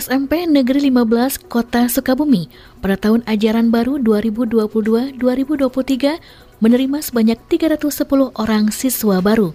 SMP Negeri 15 Kota Sukabumi pada tahun ajaran baru 2022-2023 menerima sebanyak 310 orang siswa baru.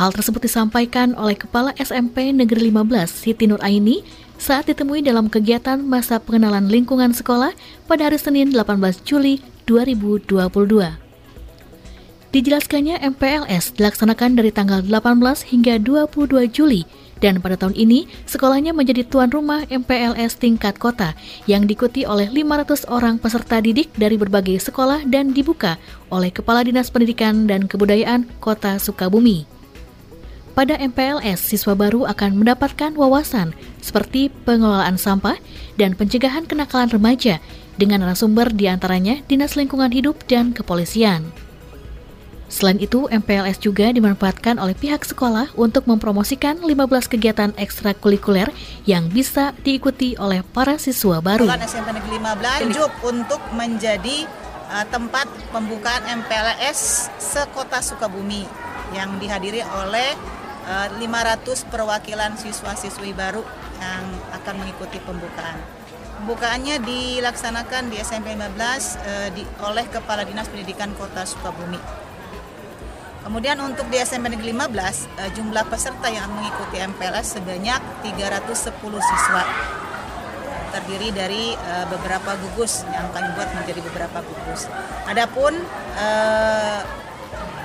Hal tersebut disampaikan oleh Kepala SMP Negeri 15 Siti Nur Aini saat ditemui dalam kegiatan masa pengenalan lingkungan sekolah pada hari Senin 18 Juli 2022. Dijelaskannya MPLS dilaksanakan dari tanggal 18 hingga 22 Juli dan pada tahun ini, sekolahnya menjadi tuan rumah MPLS tingkat kota yang diikuti oleh 500 orang peserta didik dari berbagai sekolah dan dibuka oleh Kepala Dinas Pendidikan dan Kebudayaan Kota Sukabumi. Pada MPLS, siswa baru akan mendapatkan wawasan seperti pengelolaan sampah dan pencegahan kenakalan remaja dengan narasumber di antaranya Dinas Lingkungan Hidup dan Kepolisian. Selain itu, MPLS juga dimanfaatkan oleh pihak sekolah untuk mempromosikan 15 kegiatan ekstrakurikuler yang bisa diikuti oleh para siswa baru. SMP Negeri 15 tunjuk untuk menjadi uh, tempat pembukaan MPLS sekota Sukabumi yang dihadiri oleh uh, 500 perwakilan siswa-siswi baru yang akan mengikuti pembukaan. Pembukaannya dilaksanakan di SMP 15 uh, di, oleh Kepala Dinas Pendidikan Kota Sukabumi. Kemudian untuk di SMP Negeri 15, eh, jumlah peserta yang mengikuti MPLS sebanyak 310 siswa. Terdiri dari uh, beberapa gugus yang kami buat menjadi beberapa gugus. Adapun uh,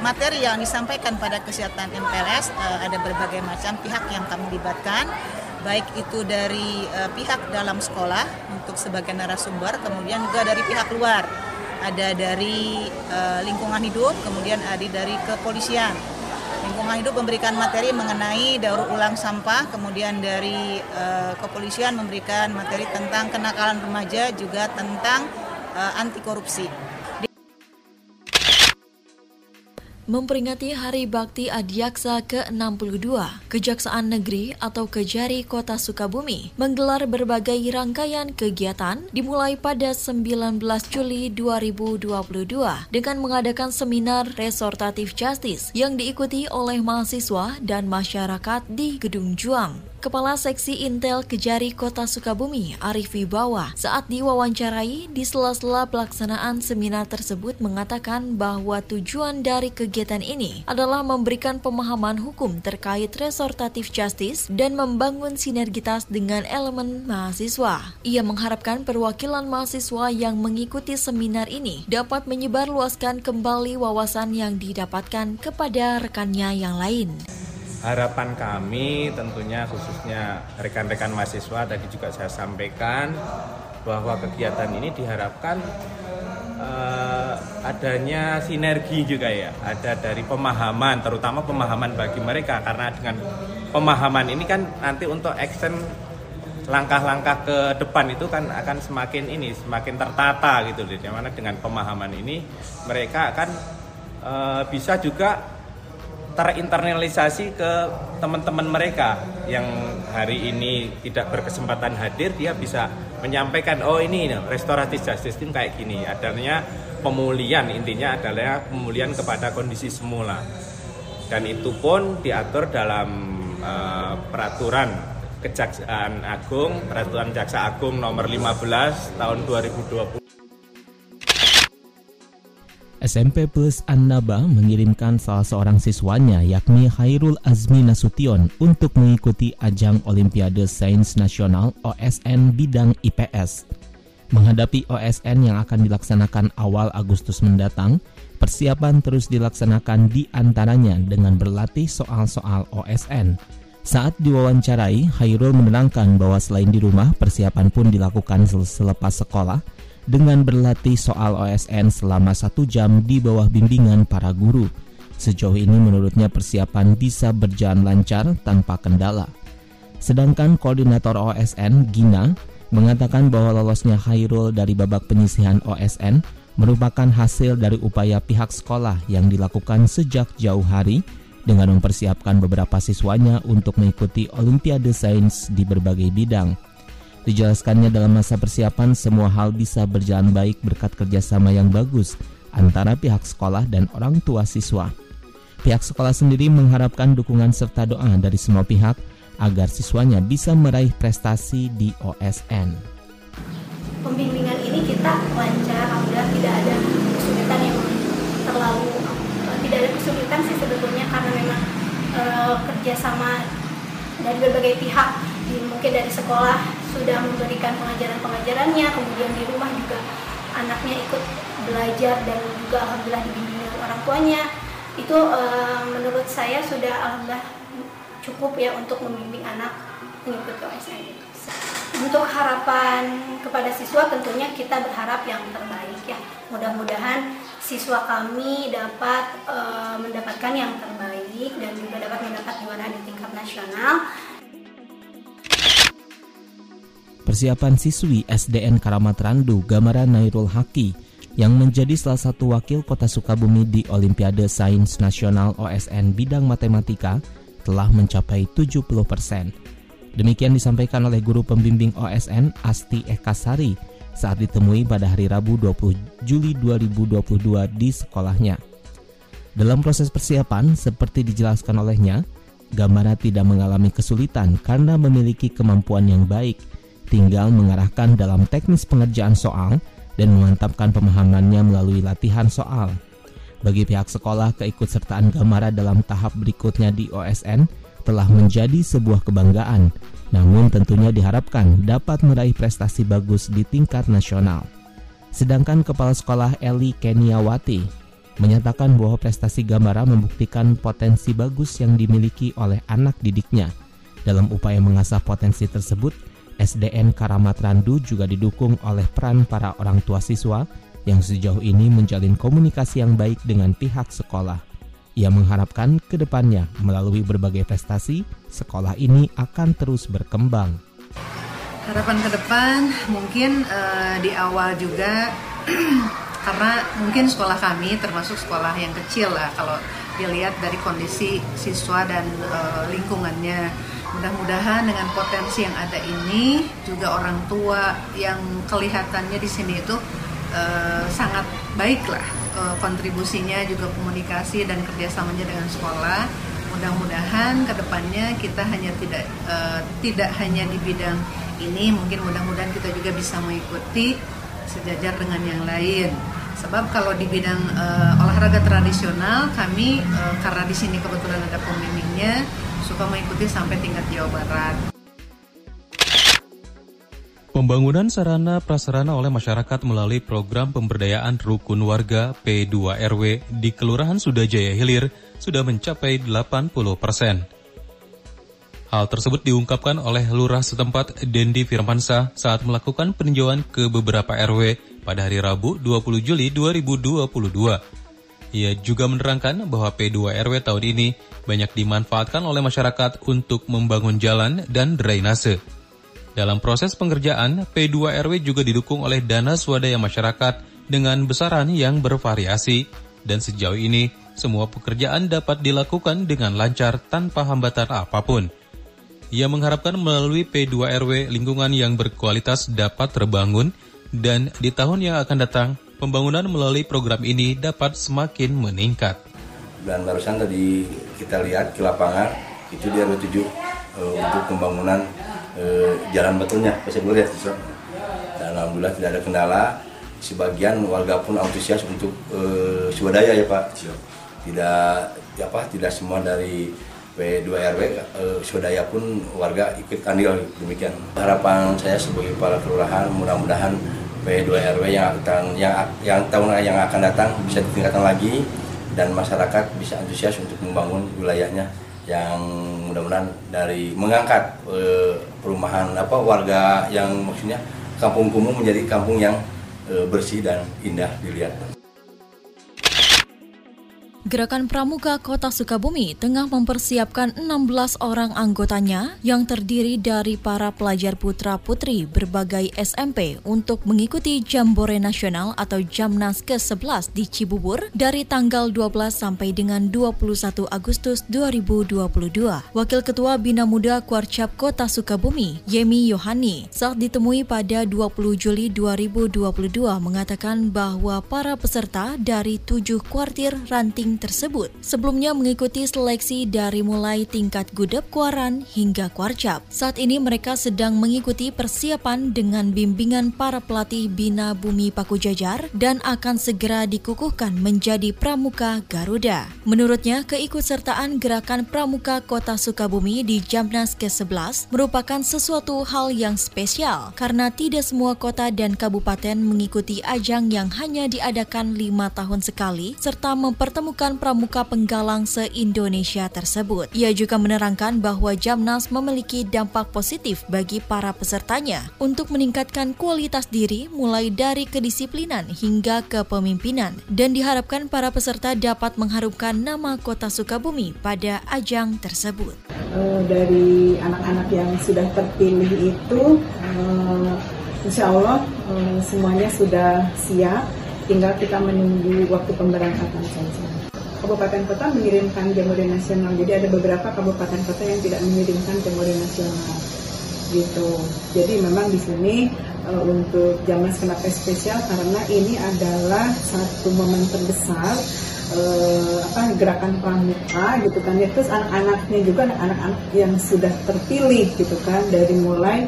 materi yang disampaikan pada kesehatan MPLS ada berbagai macam pihak yang kami libatkan baik itu dari pihak dalam sekolah untuk sebagai narasumber kemudian juga dari pihak luar ada dari uh, lingkungan hidup, kemudian ada dari kepolisian. Lingkungan hidup memberikan materi mengenai daur ulang sampah, kemudian dari uh, kepolisian memberikan materi tentang kenakalan remaja, juga tentang uh, anti korupsi. Memperingati Hari Bakti Adiaksa ke-62, Kejaksaan Negeri atau Kejari Kota Sukabumi menggelar berbagai rangkaian kegiatan dimulai pada 19 Juli 2022 dengan mengadakan seminar resortatif justice yang diikuti oleh mahasiswa dan masyarakat di Gedung Juang. Kepala Seksi Intel Kejari Kota Sukabumi, Arif Wibawa, saat diwawancarai di sela-sela pelaksanaan seminar tersebut mengatakan bahwa tujuan dari kegiatan ini adalah memberikan pemahaman hukum terkait resortatif justice dan membangun sinergitas dengan elemen mahasiswa. Ia mengharapkan perwakilan mahasiswa yang mengikuti seminar ini dapat menyebarluaskan kembali wawasan yang didapatkan kepada rekannya yang lain harapan kami tentunya khususnya rekan-rekan mahasiswa tadi juga saya sampaikan bahwa kegiatan ini diharapkan uh, adanya sinergi juga ya. Ada dari pemahaman terutama pemahaman bagi mereka. Karena dengan pemahaman ini kan nanti untuk action langkah-langkah ke depan itu kan akan semakin ini semakin tertata gitu di mana dengan pemahaman ini mereka akan uh, bisa juga terinternalisasi ke teman-teman mereka yang hari ini tidak berkesempatan hadir dia bisa menyampaikan oh ini restoratif justice team kayak gini. Adanya pemulihan intinya adalah pemulihan kepada kondisi semula. Dan itu pun diatur dalam uh, peraturan Kejaksaan Agung peraturan Jaksa Agung nomor 15 tahun 2020 SMP Plus Annaba mengirimkan salah seorang siswanya yakni Hairul Azmi Nasution untuk mengikuti ajang Olimpiade Sains Nasional OSN bidang IPS. Menghadapi OSN yang akan dilaksanakan awal Agustus mendatang, persiapan terus dilaksanakan di antaranya dengan berlatih soal-soal OSN. Saat diwawancarai, Hairul menerangkan bahwa selain di rumah, persiapan pun dilakukan selepas sekolah dengan berlatih soal OSN selama satu jam di bawah bimbingan para guru. Sejauh ini menurutnya persiapan bisa berjalan lancar tanpa kendala. Sedangkan koordinator OSN Gina mengatakan bahwa lolosnya Hairul dari babak penyisihan OSN merupakan hasil dari upaya pihak sekolah yang dilakukan sejak jauh hari dengan mempersiapkan beberapa siswanya untuk mengikuti Olimpiade Sains di berbagai bidang. Dijelaskannya dalam masa persiapan semua hal bisa berjalan baik berkat kerjasama yang bagus antara pihak sekolah dan orang tua siswa. Pihak sekolah sendiri mengharapkan dukungan serta doa dari semua pihak agar siswanya bisa meraih prestasi di OSN. Pembimbingan ini kita lancar, alhamdulillah tidak ada kesulitan yang terlalu eh, tidak ada kesulitan sih sebetulnya karena memang e, kerjasama dari berbagai pihak mungkin dari sekolah sudah memberikan pengajaran-pengajarannya kemudian di rumah juga anaknya ikut belajar dan juga alhamdulillah dibimbing orang tuanya itu e, menurut saya sudah alhamdulillah cukup ya untuk membimbing anak mengikuti OSN Untuk harapan kepada siswa tentunya kita berharap yang terbaik ya. Mudah-mudahan siswa kami dapat e, mendapatkan yang terbaik dan juga dapat mendapat juara di tingkat nasional. Persiapan siswi SDN Karamat Randu Gamara Nairul Haki yang menjadi salah satu wakil kota Sukabumi di Olimpiade Sains Nasional OSN bidang matematika telah mencapai 70 persen. Demikian disampaikan oleh guru pembimbing OSN Asti Ekasari saat ditemui pada hari Rabu 20 Juli 2022 di sekolahnya. Dalam proses persiapan, seperti dijelaskan olehnya, Gamara tidak mengalami kesulitan karena memiliki kemampuan yang baik, tinggal mengarahkan dalam teknis pengerjaan soal dan memantapkan pemahamannya melalui latihan soal. Bagi pihak sekolah, keikutsertaan Gamara dalam tahap berikutnya di OSN telah menjadi sebuah kebanggaan, namun tentunya diharapkan dapat meraih prestasi bagus di tingkat nasional. Sedangkan Kepala Sekolah Eli Keniawati menyatakan bahwa prestasi Gamara membuktikan potensi bagus yang dimiliki oleh anak didiknya. Dalam upaya mengasah potensi tersebut, SDN Karamat Randu juga didukung oleh peran para orang tua siswa yang sejauh ini menjalin komunikasi yang baik dengan pihak sekolah. Ia mengharapkan ke depannya melalui berbagai prestasi, sekolah ini akan terus berkembang. Harapan ke depan mungkin uh, di awal juga karena mungkin sekolah kami termasuk sekolah yang kecil lah kalau dilihat dari kondisi siswa dan uh, lingkungannya. Mudah-mudahan dengan potensi yang ada ini juga orang tua yang kelihatannya di sini itu Eh, sangat baiklah uh, kontribusinya juga komunikasi dan kerjasamanya dengan sekolah. Mudah-mudahan ke depannya kita hanya tidak uh, tidak hanya di bidang ini, mungkin mudah-mudahan kita juga bisa mengikuti sejajar dengan yang lain. Sebab kalau di bidang uh, olahraga tradisional kami uh, karena di sini kebetulan ada pembimbingnya suka mengikuti sampai tingkat Jawa Barat. Pembangunan sarana prasarana oleh masyarakat melalui program pemberdayaan rukun warga P2RW di Kelurahan Sudajaya Hilir sudah mencapai 80 persen. Hal tersebut diungkapkan oleh lurah setempat Dendi Firmansa saat melakukan peninjauan ke beberapa RW pada hari Rabu 20 Juli 2022. Ia juga menerangkan bahwa P2RW tahun ini banyak dimanfaatkan oleh masyarakat untuk membangun jalan dan drainase. Dalam proses pengerjaan, P2RW juga didukung oleh dana swadaya masyarakat dengan besaran yang bervariasi dan sejauh ini semua pekerjaan dapat dilakukan dengan lancar tanpa hambatan apa pun. Ia mengharapkan melalui P2RW lingkungan yang berkualitas dapat terbangun dan di tahun yang akan datang pembangunan melalui program ini dapat semakin meningkat. Dan barusan tadi kita lihat ke lapangan itu di RW 7 uh, untuk pembangunan eh, jalan betulnya lihat dan alhamdulillah tidak ada kendala. Sebagian warga pun antusias untuk eh, swadaya ya pak. Tidak ya apa tidak semua dari P2RW eh, swadaya pun warga ikut andil demikian. Harapan saya sebagai kepala kelurahan mudah-mudahan P2RW yang akan yang yang tahun yang akan datang bisa ditingkatkan lagi dan masyarakat bisa antusias untuk membangun wilayahnya yang mudah-mudahan dari mengangkat e, perumahan apa warga yang maksudnya kampung kumuh menjadi kampung yang e, bersih dan indah dilihat. Gerakan Pramuka Kota Sukabumi tengah mempersiapkan 16 orang anggotanya yang terdiri dari para pelajar putra-putri berbagai SMP untuk mengikuti Jambore Nasional atau Jamnas ke-11 di Cibubur dari tanggal 12 sampai dengan 21 Agustus 2022. Wakil Ketua Bina Muda Kuarcap Kota Sukabumi, Yemi Yohani, saat ditemui pada 20 Juli 2022 mengatakan bahwa para peserta dari tujuh kuartir ranting tersebut sebelumnya mengikuti seleksi dari mulai tingkat gudep kuaran hingga kuarcap. Saat ini mereka sedang mengikuti persiapan dengan bimbingan para pelatih Bina Bumi Paku Jajar dan akan segera dikukuhkan menjadi Pramuka Garuda. Menurutnya, keikutsertaan gerakan Pramuka Kota Sukabumi di Jamnas ke-11 merupakan sesuatu hal yang spesial karena tidak semua kota dan kabupaten mengikuti ajang yang hanya diadakan lima tahun sekali serta mempertemukan pramuka penggalang se-Indonesia tersebut. Ia juga menerangkan bahwa Jamnas memiliki dampak positif bagi para pesertanya untuk meningkatkan kualitas diri mulai dari kedisiplinan hingga kepemimpinan dan diharapkan para peserta dapat mengharumkan nama kota Sukabumi pada ajang tersebut. Uh, dari anak-anak yang sudah terpilih itu, uh, insya Allah uh, semuanya sudah siap, tinggal kita menunggu waktu pemberangkatan saja kabupaten kota mengirimkan jambore nasional. Jadi ada beberapa kabupaten kota yang tidak mengirimkan jambore nasional. Gitu. Jadi memang di sini uh, untuk Jamas kenapa spesial karena ini adalah satu momen terbesar uh, apa gerakan pramuka gitu kan ya terus anak-anaknya juga anak-anak yang sudah terpilih gitu kan dari mulai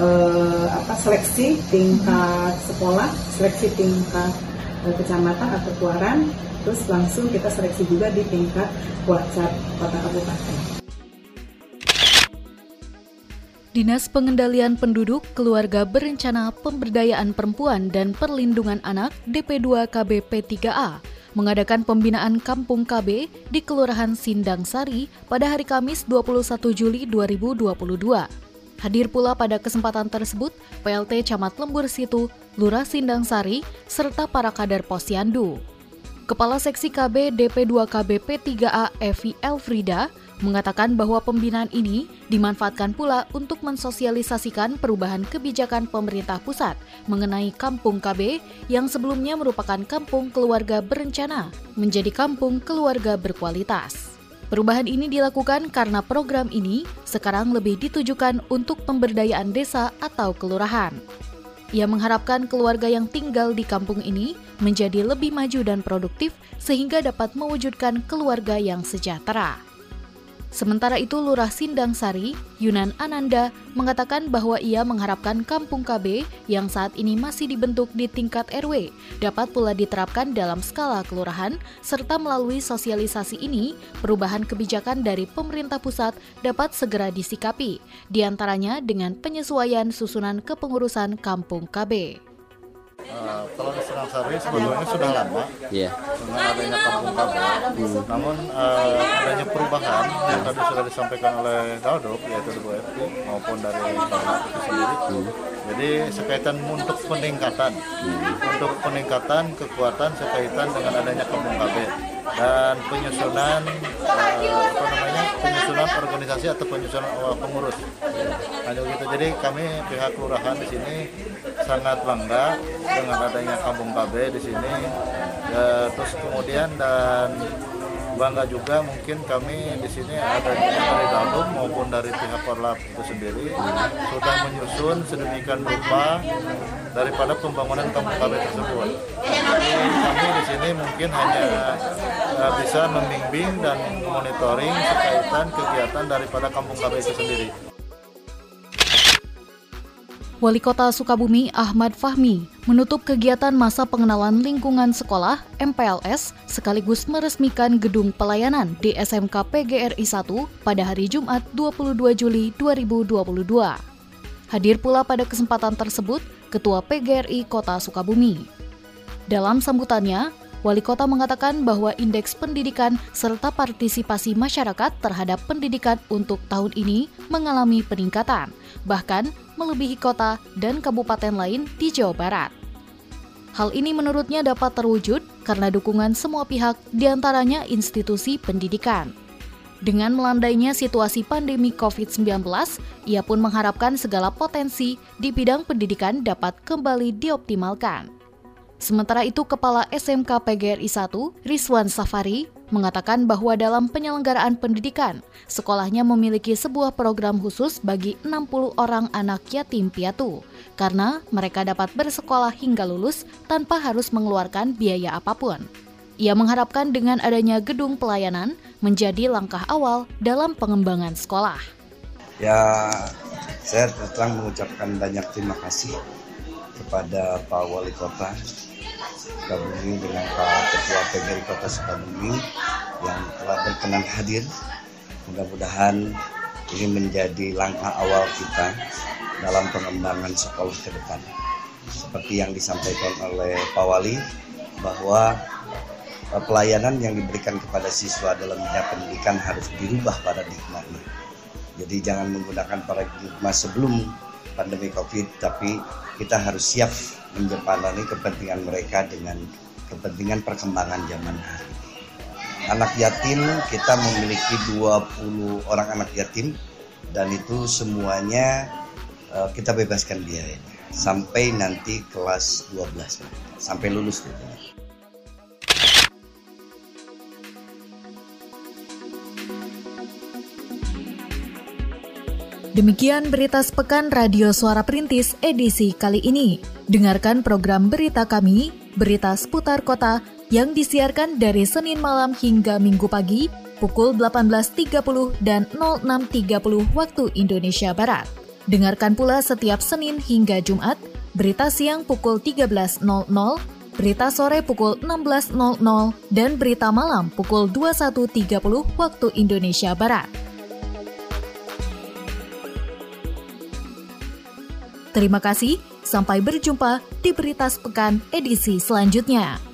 uh, apa seleksi tingkat sekolah seleksi tingkat kecamatan atau kuaran terus langsung kita seleksi juga di tingkat WhatsApp kota kabupaten. Dinas Pengendalian Penduduk, Keluarga Berencana, Pemberdayaan Perempuan dan Perlindungan Anak DP2 KBP 3A mengadakan pembinaan Kampung KB di Kelurahan Sindang Sari pada hari Kamis 21 Juli 2022. Hadir pula pada kesempatan tersebut PLT Camat Lembur Situ, Lurah Sindang Sari, serta para kader Posyandu. Kepala Seksi KB DP2 KB P3A Evi Elfrida mengatakan bahwa pembinaan ini dimanfaatkan pula untuk mensosialisasikan perubahan kebijakan pemerintah pusat mengenai kampung KB yang sebelumnya merupakan kampung keluarga berencana menjadi kampung keluarga berkualitas. Perubahan ini dilakukan karena program ini sekarang lebih ditujukan untuk pemberdayaan desa atau kelurahan. Ia mengharapkan keluarga yang tinggal di kampung ini menjadi lebih maju dan produktif sehingga dapat mewujudkan keluarga yang sejahtera. Sementara itu Lurah Sindang Sari, Yunan Ananda, mengatakan bahwa ia mengharapkan kampung KB yang saat ini masih dibentuk di tingkat RW dapat pula diterapkan dalam skala kelurahan serta melalui sosialisasi ini perubahan kebijakan dari pemerintah pusat dapat segera disikapi, di antaranya dengan penyesuaian susunan kepengurusan kampung KB. Uh, kalau di Sari sebetulnya sudah lama yeah. dengan adanya kampung kabar. Hmm. Namun uh, adanya perubahan yang tadi sudah disampaikan oleh Daldok yaitu di RT maupun dari Bapak itu sendiri. Hmm. Jadi sekaitan untuk peningkatan, hmm. untuk peningkatan kekuatan sekaitan dengan adanya kampung KB dan penyusunan uh, apa namanya penyusunan organisasi atau penyusunan awal pengurus. Nah, gitu. Jadi kami pihak kelurahan di sini sangat bangga dengan adanya kampung KB di sini. Ya, terus kemudian dan bangga juga mungkin kami di sini ada dari Dalum maupun dari pihak Korlap itu sendiri sudah menyusun sedemikian rupa daripada pembangunan kampung KB tersebut. Jadi kami di sini mungkin hanya bisa membimbing dan monitoring sekaitan kegiatan daripada kampung KB itu sendiri. Wali Kota Sukabumi Ahmad Fahmi menutup kegiatan masa pengenalan lingkungan sekolah MPLS sekaligus meresmikan gedung pelayanan di SMK PGRI 1 pada hari Jumat 22 Juli 2022. Hadir pula pada kesempatan tersebut Ketua PGRI Kota Sukabumi. Dalam sambutannya, Wali Kota mengatakan bahwa indeks pendidikan serta partisipasi masyarakat terhadap pendidikan untuk tahun ini mengalami peningkatan, bahkan melebihi kota dan kabupaten lain di Jawa Barat. Hal ini menurutnya dapat terwujud karena dukungan semua pihak, di antaranya institusi pendidikan. Dengan melandainya situasi pandemi COVID-19, ia pun mengharapkan segala potensi di bidang pendidikan dapat kembali dioptimalkan. Sementara itu, Kepala SMK PGRI 1, Rizwan Safari, mengatakan bahwa dalam penyelenggaraan pendidikan, sekolahnya memiliki sebuah program khusus bagi 60 orang anak yatim piatu, karena mereka dapat bersekolah hingga lulus tanpa harus mengeluarkan biaya apa pun. Ia mengharapkan dengan adanya gedung pelayanan menjadi langkah awal dalam pengembangan sekolah. Ya, saya terang mengucapkan banyak terima kasih kepada Pak Wali Kota Sukabumi dengan Pak Ketua PGRI Kota Sukabumi yang telah berkenan hadir. Mudah-mudahan ini menjadi langkah awal kita dalam pengembangan sekolah ke depan. Seperti yang disampaikan oleh Pak Wali bahwa Eh, pelayanan yang diberikan kepada siswa dalam bidang pendidikan harus dirubah paradigmanya. Jadi jangan menggunakan paradigma sebelum pandemi COVID, tapi kita harus siap menjembatani kepentingan mereka dengan kepentingan perkembangan zaman hari. Anak yatim kita memiliki 20 orang anak yatim dan itu semuanya uh, kita bebaskan biayanya sampai nanti kelas 12 sampai lulus gitu. Demikian berita sepekan Radio Suara Perintis edisi kali ini. Dengarkan program berita kami, berita seputar kota, yang disiarkan dari Senin malam hingga Minggu pagi pukul 18.30 dan 06.30 waktu Indonesia Barat. Dengarkan pula setiap Senin hingga Jumat, berita siang pukul 13.00, berita sore pukul 16.00, dan berita malam pukul 21.30 waktu Indonesia Barat. Terima kasih, sampai berjumpa di Berita Sepekan edisi selanjutnya.